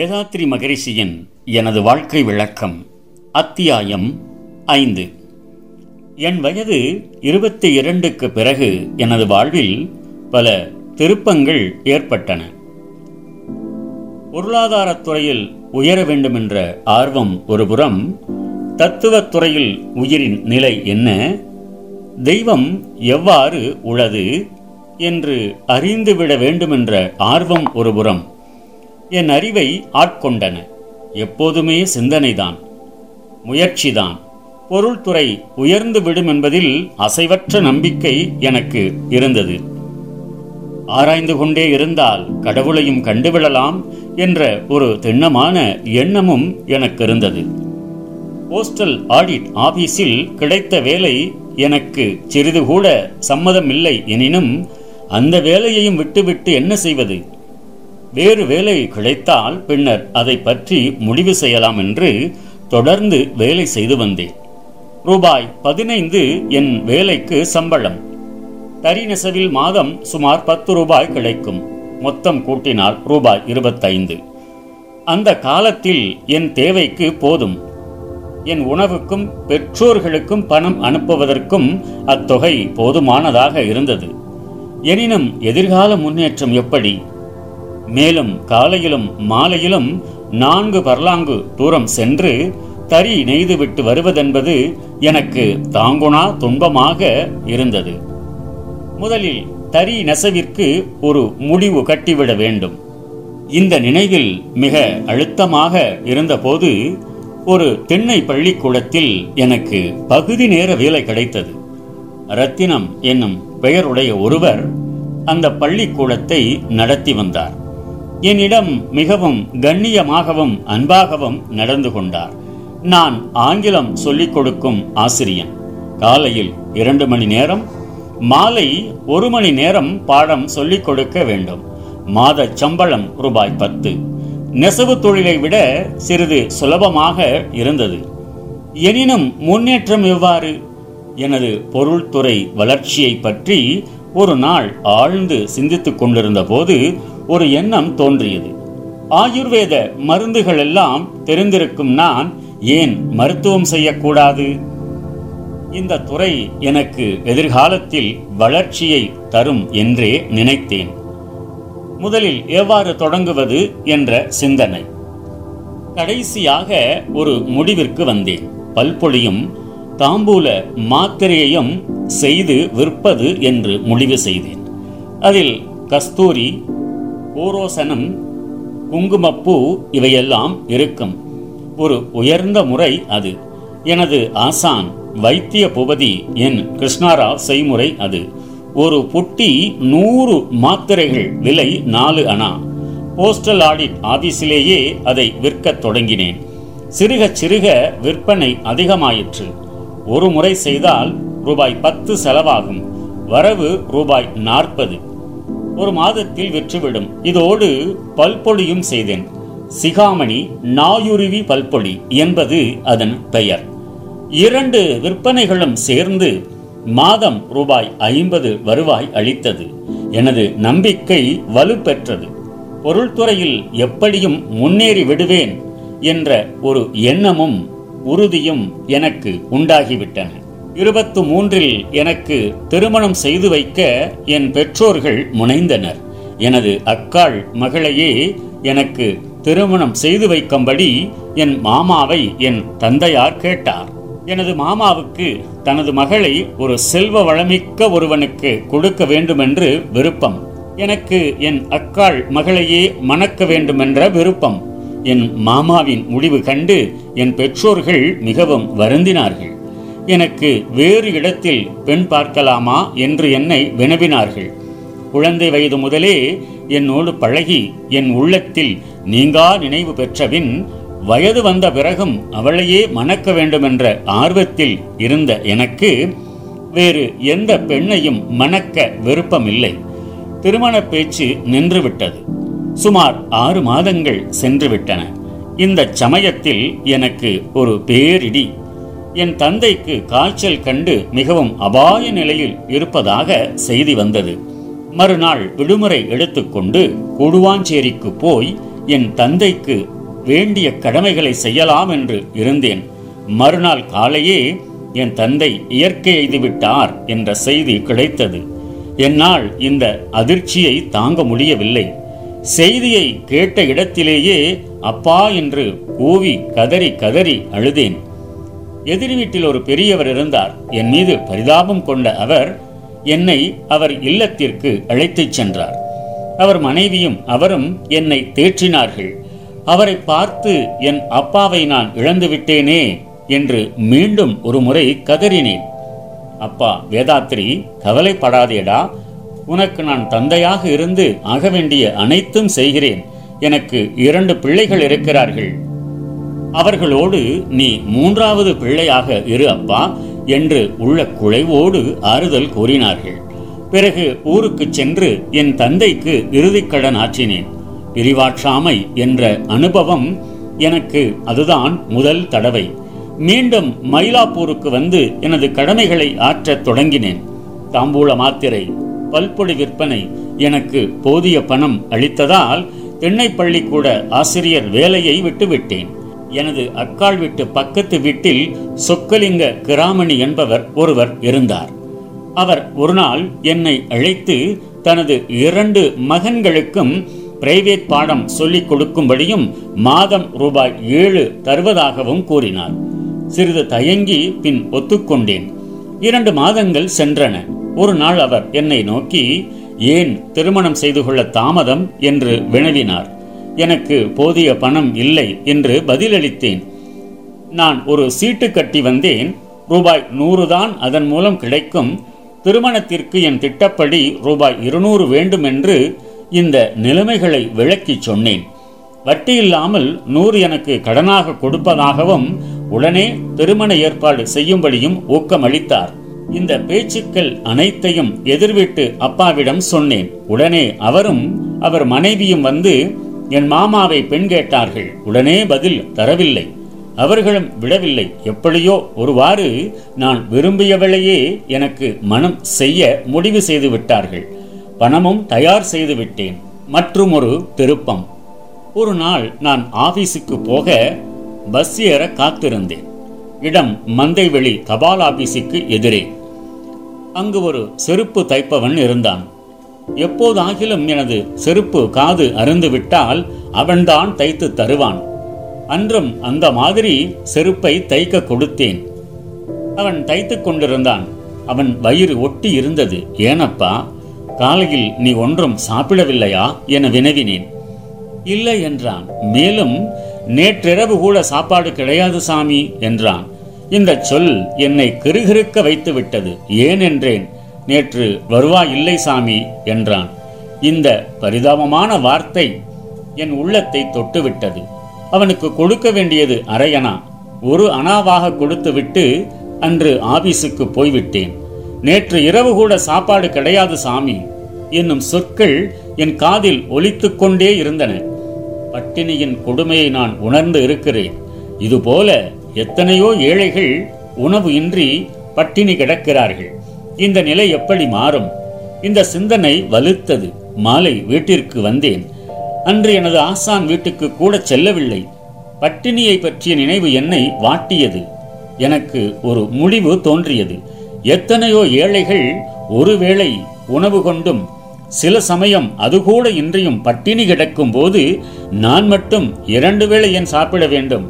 வேதாத்ரி மகரிஷியின் எனது வாழ்க்கை விளக்கம் அத்தியாயம் ஐந்து. என் வயது இருபத்தி இரண்டுக்கு பிறகு எனது வாழ்வில் பல திருப்பங்கள் ஏற்பட்டன. பொருளாதாரத் துறையில் உயர வேண்டுமென்ற ஆர்வம் ஒருபுறம் தத்துவத் துறையில் உயிரின் நிலை என்ன தெய்வம் எவ்வாறு உளது என்று அறிந்துவிட வேண்டுமென்ற ஆர்வம் ஒருபுறம் என் அறிவை ஆட்கொண்டன. எப்போதுமே சிந்தனைதான் முயற்சிதான். பொருள்துறை உயர்ந்து விடும் என்பதில் அசைவற்ற நம்பிக்கை எனக்கு இருந்தது. ஆராய்ந்து கொண்டே இருந்தால் கடவுளையும் கண்டுவிடலாம் என்ற ஒரு திண்ணமான எண்ணமும் எனக்கு இருந்தது. போஸ்டல் ஆடிட் ஆபீஸில் கிடைத்த வேலை எனக்கு சிறிது கூட சம்மதமில்லை எனினும் அந்த வேலையையும் விட்டுவிட்டு என்ன செய்வது? வேறு வேலை கிடைத்தால் பின்னர் அதை பற்றி முடிவு செய்யலாம் என்று தொடர்ந்து வேலை செய்து வந்தேன். ரூபாய் பதினைந்து என் வேலைக்கு சம்பளம். தரி நெசவில் மாதம் சுமார் பத்து ரூபாய் கிடைக்கும். மொத்தம் கூட்டினால் ரூபாய் இருபத்தைந்து. அந்த காலத்தில் என் தேவைக்கு போதும். என் உணவுக்கும் பெற்றோர்களுக்கும் பணம் அனுப்புவதற்கும் அத்தொகை போதுமானதாக இருந்தது. எனினும் எதிர்கால முன்னேற்றம் எப்படி? மேலும் காலையிலும் மாலையிலும் நான்கு பர்லாங்கு தூரம் சென்று தறி நெய்துவிட்டு வருவதென்பது எனக்கு தாங்குணா துன்பமாக இருந்தது. முதலில் தறி நெசவிற்கு ஒரு முடிவு கட்டிவிட வேண்டும். இந்த நினைவில் மிக அழுத்தமாக இருந்தபோது ஒரு திண்ணை பள்ளிக்கூடத்தில் எனக்கு பகுதி நேர வேலை கிடைத்தது. ரத்தினம் என்னும் பெயருடைய ஒருவர் அந்த பள்ளிக்கூடத்தை நடத்தி வந்தார். என்னிடம் மிகவும் கண்ணியமாகவும் அன்பாகவும் நடந்து கொண்டார். நான் ஆங்கிலம் சொல்லிக் கொடுக்கும் ஆசிரியன். காலையில் இரண்டு மணி நேரம் மாலை ஒரு மணி நேரம் பாடம் சொல்லிக் கொடுக்க வேண்டும். மாத சம்பளம் ரூபாய் பத்து. நெசவு தொழிலை விட சிறிது சுலபமாக இருந்தது. எனினும் முன்னேற்றம் எவ்வாறு? எனது பொருள்துறை வளர்ச்சியை பற்றி ஒரு நாள் ஆழ்ந்து சிந்தித்துக் கொண்டிருந்த போது ஒரு எண்ணம் தோன்றியது. ஆயுர்வேத மருந்துகள் எல்லாம் தெரிந்திருக்கும் நான் ஏன் மருத்துவம் செய்யக்கூடாது? இந்த துறை எனக்கு எதிர்காலத்தில் வளர்ச்சியை தரும் என்றே நினைத்தேன். முதலில் எவ்வாறு தொடங்குவது என்ற சிந்தனை. கடைசியாக ஒரு முடிவிற்கு வந்தேன். பல்பொழியும் தாம்பூல மாத்திரையையும் செய்து விற்பது என்று முடிவு செய்தேன். அதில் கஸ்தூரி பூரோசனம் குங்குமப்பூ இவையெல்லாம் இருக்கும். ஒரு உயர்ந்த முறை அது. எனது ஆசான் வைத்திய புபதி என் கிருஷ்ணாராவ் செய்முறை அது. ஒரு புட்டி நூறு மாத்திரைகள் விலை நாலு அணா. போஸ்டல் ஆடிட் ஆபீஸிலேயே அதை விற்கத் தொடங்கினேன். சிறுக சிறுக விற்பனை அதிகமாயிற்று. ஒரு முறை செய்தால் ரூபாய் பத்து செலவாகும். வரவு ரூபாய் நாற்பது. ஒரு மாதத்தில் விற்றுவிடும். இதோடு பல்பொழியும் செய்தேன். சிகாமணி நாயுருவி பல்பொழி என்பது அதன் பெயர். இரண்டு விற்பனைகளும் சேர்ந்து மாதம் ரூபாய் ஐம்பது வருவாய் அளித்தது. எனது நம்பிக்கை வலுப்பெற்றது. பொருள்துறையில் எப்படியும் முன்னேறி விடுவேன் என்ற ஒரு எண்ணமும் உறுதியும் எனக்கு உண்டாகிவிட்டன. இருபத்து மூன்றில் எனக்கு திருமணம் செய்து வைக்க என் பெற்றோர்கள் முனைந்தனர். எனது அக்காள் மகளையே எனக்கு திருமணம் செய்து வைக்கும்படி என் மாமாவை என் தந்தையார் கேட்டார். எனது மாமாவுக்கு தனது மகளை ஒரு செல்வ வளமிக்க ஒருவனுக்கு கொடுக்க வேண்டுமென்று விருப்பம். எனக்கு என் அக்காள் மகளையே மணக்க வேண்டுமென்ற விருப்பம். என் மாமாவின் முடிவு கண்டு என் பெற்றோர்கள் மிகவும் வருந்தினார்கள். எனக்கு வேறு இடத்தில் பெண் பார்க்கலாமா என்று என்னை வினவினார்கள். குழந்தை வயது முதலே என்னோடு பழகி என் உள்ளத்தில் நீங்கா நினைவு பெற்றபின் வயது வந்த பிறகும் அவளையே மணக்க வேண்டுமென்ற ஆர்வத்தில் இருந்த எனக்கு வேறு எந்த பெண்ணையும் மணக்க விருப்பமில்லை. திருமண பேச்சு நின்றுவிட்டது. சுமார் ஆறு மாதங்கள் சென்றுவிட்டன. இந்த சமயத்தில் எனக்கு ஒரு பேரிடி என் தந்தைக்கு காய்ச்சல் கண்டு மிகவும் அபாய நிலையில் இருப்பதாக செய்தி வந்தது. மறுநாள் விடுமுறை எடுத்துக்கொண்டு கூடுவாஞ்சேரிக்கு போய் என் தந்தைக்கு வேண்டிய கடமைகளை செய்யலாம் என்று இருந்தேன். மறுநாள் காலையே என் தந்தை இயற்கை எய்துவிட்டார் என்ற செய்தி கிடைத்தது. என்னால் இந்த அதிர்ச்சியை தாங்க முடியவில்லை. செய்தியை கேட்ட இடத்திலேயே அப்பா என்று கூவி கதறி கதறி அழுதேன். எதிர் வீட்டில் ஒரு பெரியவர் இருந்தார். என் மீது பரிதாபம் கொண்ட அவர் என்னை அவர் இல்லத்திற்கு அழைத்துச் சென்றார். அவர் மனைவியும் அவரும் என்னை தேற்றினார்கள். அவரை பார்த்து என் அப்பாவை நான் இழந்து விட்டேனே என்று மீண்டும் ஒரு முறை கதறினேன். அப்பா வேதாத்ரி கவலைப்படாதேடா. உனக்கு நான் தந்தையாக இருந்து ஆக வேண்டிய அனைத்தும் செய்கிறேன். எனக்கு இரண்டு பிள்ளைகள் இருக்கிறார்கள். அவர்களோடு நீ மூன்றாவது பிள்ளையாக இரு அப்பா என்று உள்ள குழைவோடு ஆறுதல் கூறினார்கள். பிறகு ஊருக்கு சென்று என் தந்தைக்கு இறுதிக்கடன் ஆற்றினேன். பிரிவாற்றாமை என்ற அனுபவம் எனக்கு அதுதான் முதல் தடவை. மீண்டும் மயிலாப்பூருக்கு வந்து எனது கடமைகளை ஆற்றத் தொடங்கினேன். தாம்பூல மாத்திரை பல்பொடி விற்பனை எனக்கு போதிய பணம் அளித்ததால் திண்ணைப்பள்ளிக்கூட ஆசிரியர் வேலையை விட்டுவிட்டேன். எனது அக்காள் வீட்டு பக்கத்து வீட்டில் சொக்கலிங்க கிராமணி என்பவர் ஒருவர் இருந்தார். அவர் ஒரு நாள் என்னை அழைத்து தனது இரண்டு மகன்களுக்கும் பிரைவேட் பாடம் சொல்லிக் கொடுக்கும்படியும் மாதம் ரூபாய் ஏழு தருவதாகவும் கூறினார். சிறிது தயங்கி பின் ஒத்துக்கொண்டேன். இரண்டு மாதங்கள் சென்றன. ஒரு நாள் அவர் என்னை நோக்கி ஏன் திருமணம் செய்து கொள்ள தாமதம்? என்று வினவினார். எனக்கு போதிய பணம் இல்லை என்று பதிலளித்தேன். நான் ஒரு சீட்டு கட்டி வந்தேன். ரூபாய் நூறு தான் அதன் மூலம் கிடைக்கும். திருமணத்திற்கு என் திட்டப்படி ரூபாய் இருநூறு வேண்டும் என்று இந்த நிலைமைகளை விளக்கிச் சொன்னேன். வட்டி இல்லாமல் நூறு எனக்கு கடனாக கொடுப்பதாகவும் உடனே திருமண ஏற்பாடு செய்யும்படியும் ஊக்கமளித்தார். இந்த பேச்சுக்கள் அனைத்தையும் எதிர்விட்டு அப்பாவிடம் சொன்னேன். உடனே அவரும் அவர் மனைவியும் வந்து என் மாமாவை பெண் கேட்டார்கள். உடனே பதில் தரவில்லை. அவர்களும் விடவில்லை. எப்படியோ ஒருவாறு நான் விரும்பியவளையே எனக்கு மனம் செய்ய முடிவு செய்து விட்டார்கள் பணமும் தயார் செய்து விட்டேன் மற்றும் ஒரு திருப்பம். ஒரு நாள் நான் ஆபீஸுக்கு போக பஸ் ஏற காத்திருந்தேன். இடம் மந்தைவெளி தபால் ஆபீஸுக்கு எதிரே. அங்கு ஒரு செருப்பு தைப்பவன் இருந்தான். எப்போதாகிலும் எனது செருப்பு காது அருந்து விட்டால் அவன்தான் தைத்து தருவான். அன்றும் அந்த மாதிரி செருப்பை தைக்க கொடுத்தேன். அவன் தைத்துக் கொண்டிருந்தான். அவன் வயிறு ஒட்டி இருந்தது. ஏனப்பா காலையில் நீ ஒன்றும் சாப்பிடவில்லையா? என வினவினேன். இல்லை என்றான். மேலும் நேற்றிரவு கூட சாப்பாடு கிடையாது சாமி என்றான். இந்த சொல் என்னை கிருகிருக்க வைத்து விட்டது ஏன்? என்றேன். நேற்று வருவா இல்லை சாமி என்றான். இந்த பரிதாபமான வார்த்தை என் உள்ளத்தை தொட்டுவிட்டது. அவனுக்கு கொடுக்க வேண்டியது அரையனா. ஒரு அணாவாக கொடுத்துவிட்டு அன்று ஆபீஸுக்கு போய்விட்டேன். நேற்று இரவு கூட சாப்பாடு கிடையாது சாமி. என்னும் சொற்கள் என் காதில் ஒலித்துக் கொண்டே இருந்தன. பட்டினியின் கொடுமையை நான் உணர்ந்து இருக்கிறேன். இதுபோல எத்தனையோ ஏழைகள் உணவு இன்றி பட்டினி கிடக்கிறார்கள். இந்த நிலை எப்படி மாறும்? இந்த சிந்தனை வலுத்தது. மாலை வீட்டிற்கு வந்தேன். அன்று எனது ஆசான் வீட்டுக்கு கூட செல்லவில்லை. பட்டினியை பற்றிய நினைவு என்னை வாட்டியது. எனக்கு ஒரு முடிவு தோன்றியது. எத்தனையோ ஏழைகள் ஒருவேளை உணவு கொண்டும் சில சமயம் அதுகூட இன்றையும் பட்டினி கிடக்கும் போது நான் மட்டும் இரண்டு வேளை ஏன் சாப்பிட வேண்டும்?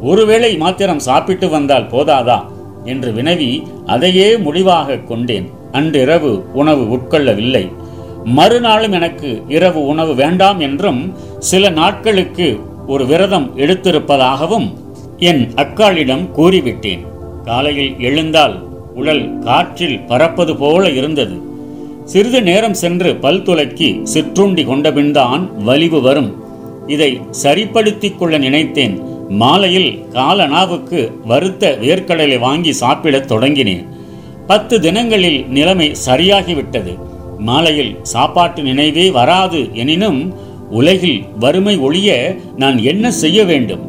ஒருவேளை மாத்திரம் சாப்பிட்டு வந்தால் போதாதா? என்று வினவி அதையே முடிவாக கொண்டேன். அன்றிரவு உணவு உட்கொள்ளவில்லை. மறுநாளும் எனக்கு இரவு உணவு வேண்டாம் என்றும் சில நாட்களுக்கு ஒரு விரதம் எடுத்திருப்பதாகவும் என் அக்காளிடம் கூறிவிட்டேன். காலையில் எழுந்தால் உடல் காற்றில் பறப்பது போல இருந்தது. சிறிது நேரம் சென்று பல் துலக்கி சிற்றுண்டி கொண்டபின்தான் வலிவு வரும். இதை சரிப்படுத்திக் கொள்ள நினைத்தேன். மாலையில் காலனாவுக்கு வறுத்த வேர்க்கடலை வாங்கி சாப்பிடத் தொடங்கினேன். பத்து தினங்களில் நிலைமை சரியாகிவிட்டது. மாலையில் சாப்பாட்டு நினைவே வராது எனினும் உலகில் வறுமை ஒழிய நான் என்ன செய்ய வேண்டும்?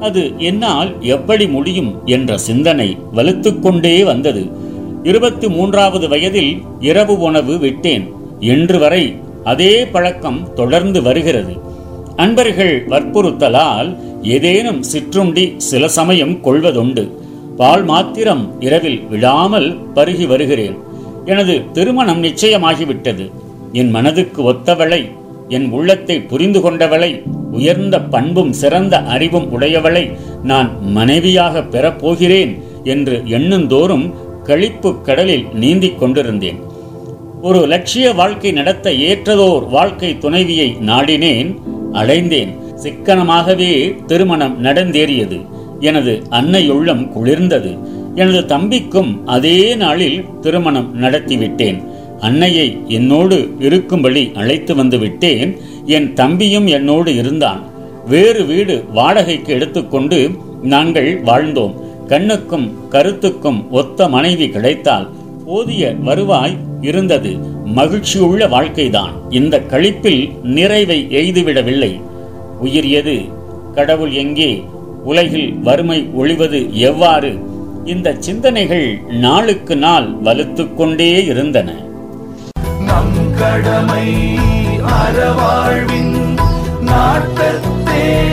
அது என்னால் எப்படி முடியும் என்ற சிந்தனை வலுத்துக்கொண்டே வந்தது. இருபத்தி மூன்றாவது வயதில் இரவு உணவு விட்டேன். என்று வரை அதே பழக்கம் தொடர்ந்து வருகிறது. அன்பர்கள் வற்புறுத்தலால் ஏதேனும் சிற்றுண்டி சில சமயம் கொள்வதுண்டு. பால் மாத்திரம் இரவில் விடாமல் பருகி வருகிறேன். எனது திருமணம் நிச்சயமாகிவிட்டது. என் மனதுக்கு ஒத்தவளை என் உள்ளத்தை புரிந்து கொண்டவளை உயர்ந்த பண்பும் சிறந்த அறிவும் உடையவளை நான் மனைவியாக பெறப்போகிறேன் என்று எண்ணுந்தோறும் கழிப்பு கடலில் நீந்திக் கொண்டிருந்தேன். ஒரு லட்சிய வாழ்க்கை நடத்த ஏற்றதோர் வாழ்க்கை துணைவியை நாடினேன். அடைந்தேன். சிக்கனமாகவே திருமணம் நடந்தேறியது. எனது அன்னையுள்ளம் குளிர்ந்தது. எனது தம்பிக்கும் அதே நாளில் திருமணம் நடத்திவிட்டேன். அன்னையை என்னோடு இருக்கும்படி அழைத்து வந்து விட்டேன். என் தம்பியும் என்னோடு இருந்தான். வேறு வீடு வாடகைக்கு எடுத்துக்கொண்டு நாங்கள் வாழ்ந்தோம். கண்ணுக்கும் கருத்துக்கும் ஒத்த மனைவி கிடைத்தால் போதிய வருவாய் இருந்தது. மகிழ்ச்சியுள்ள வாழ்க்கைதான். இந்த கழிப்பில் நிறைவை எய்துவிடவில்லை. உயிர் எது? கடவுள் எங்கே? உலகில் வறுமை ஒழிவது எவ்வாறு? இந்த சிந்தனைகள் நாளுக்கு நாள் வலுத்துக்கொண்டே இருந்தன. நம் கடமை அறவாழ்வின் நாட்டத்தே.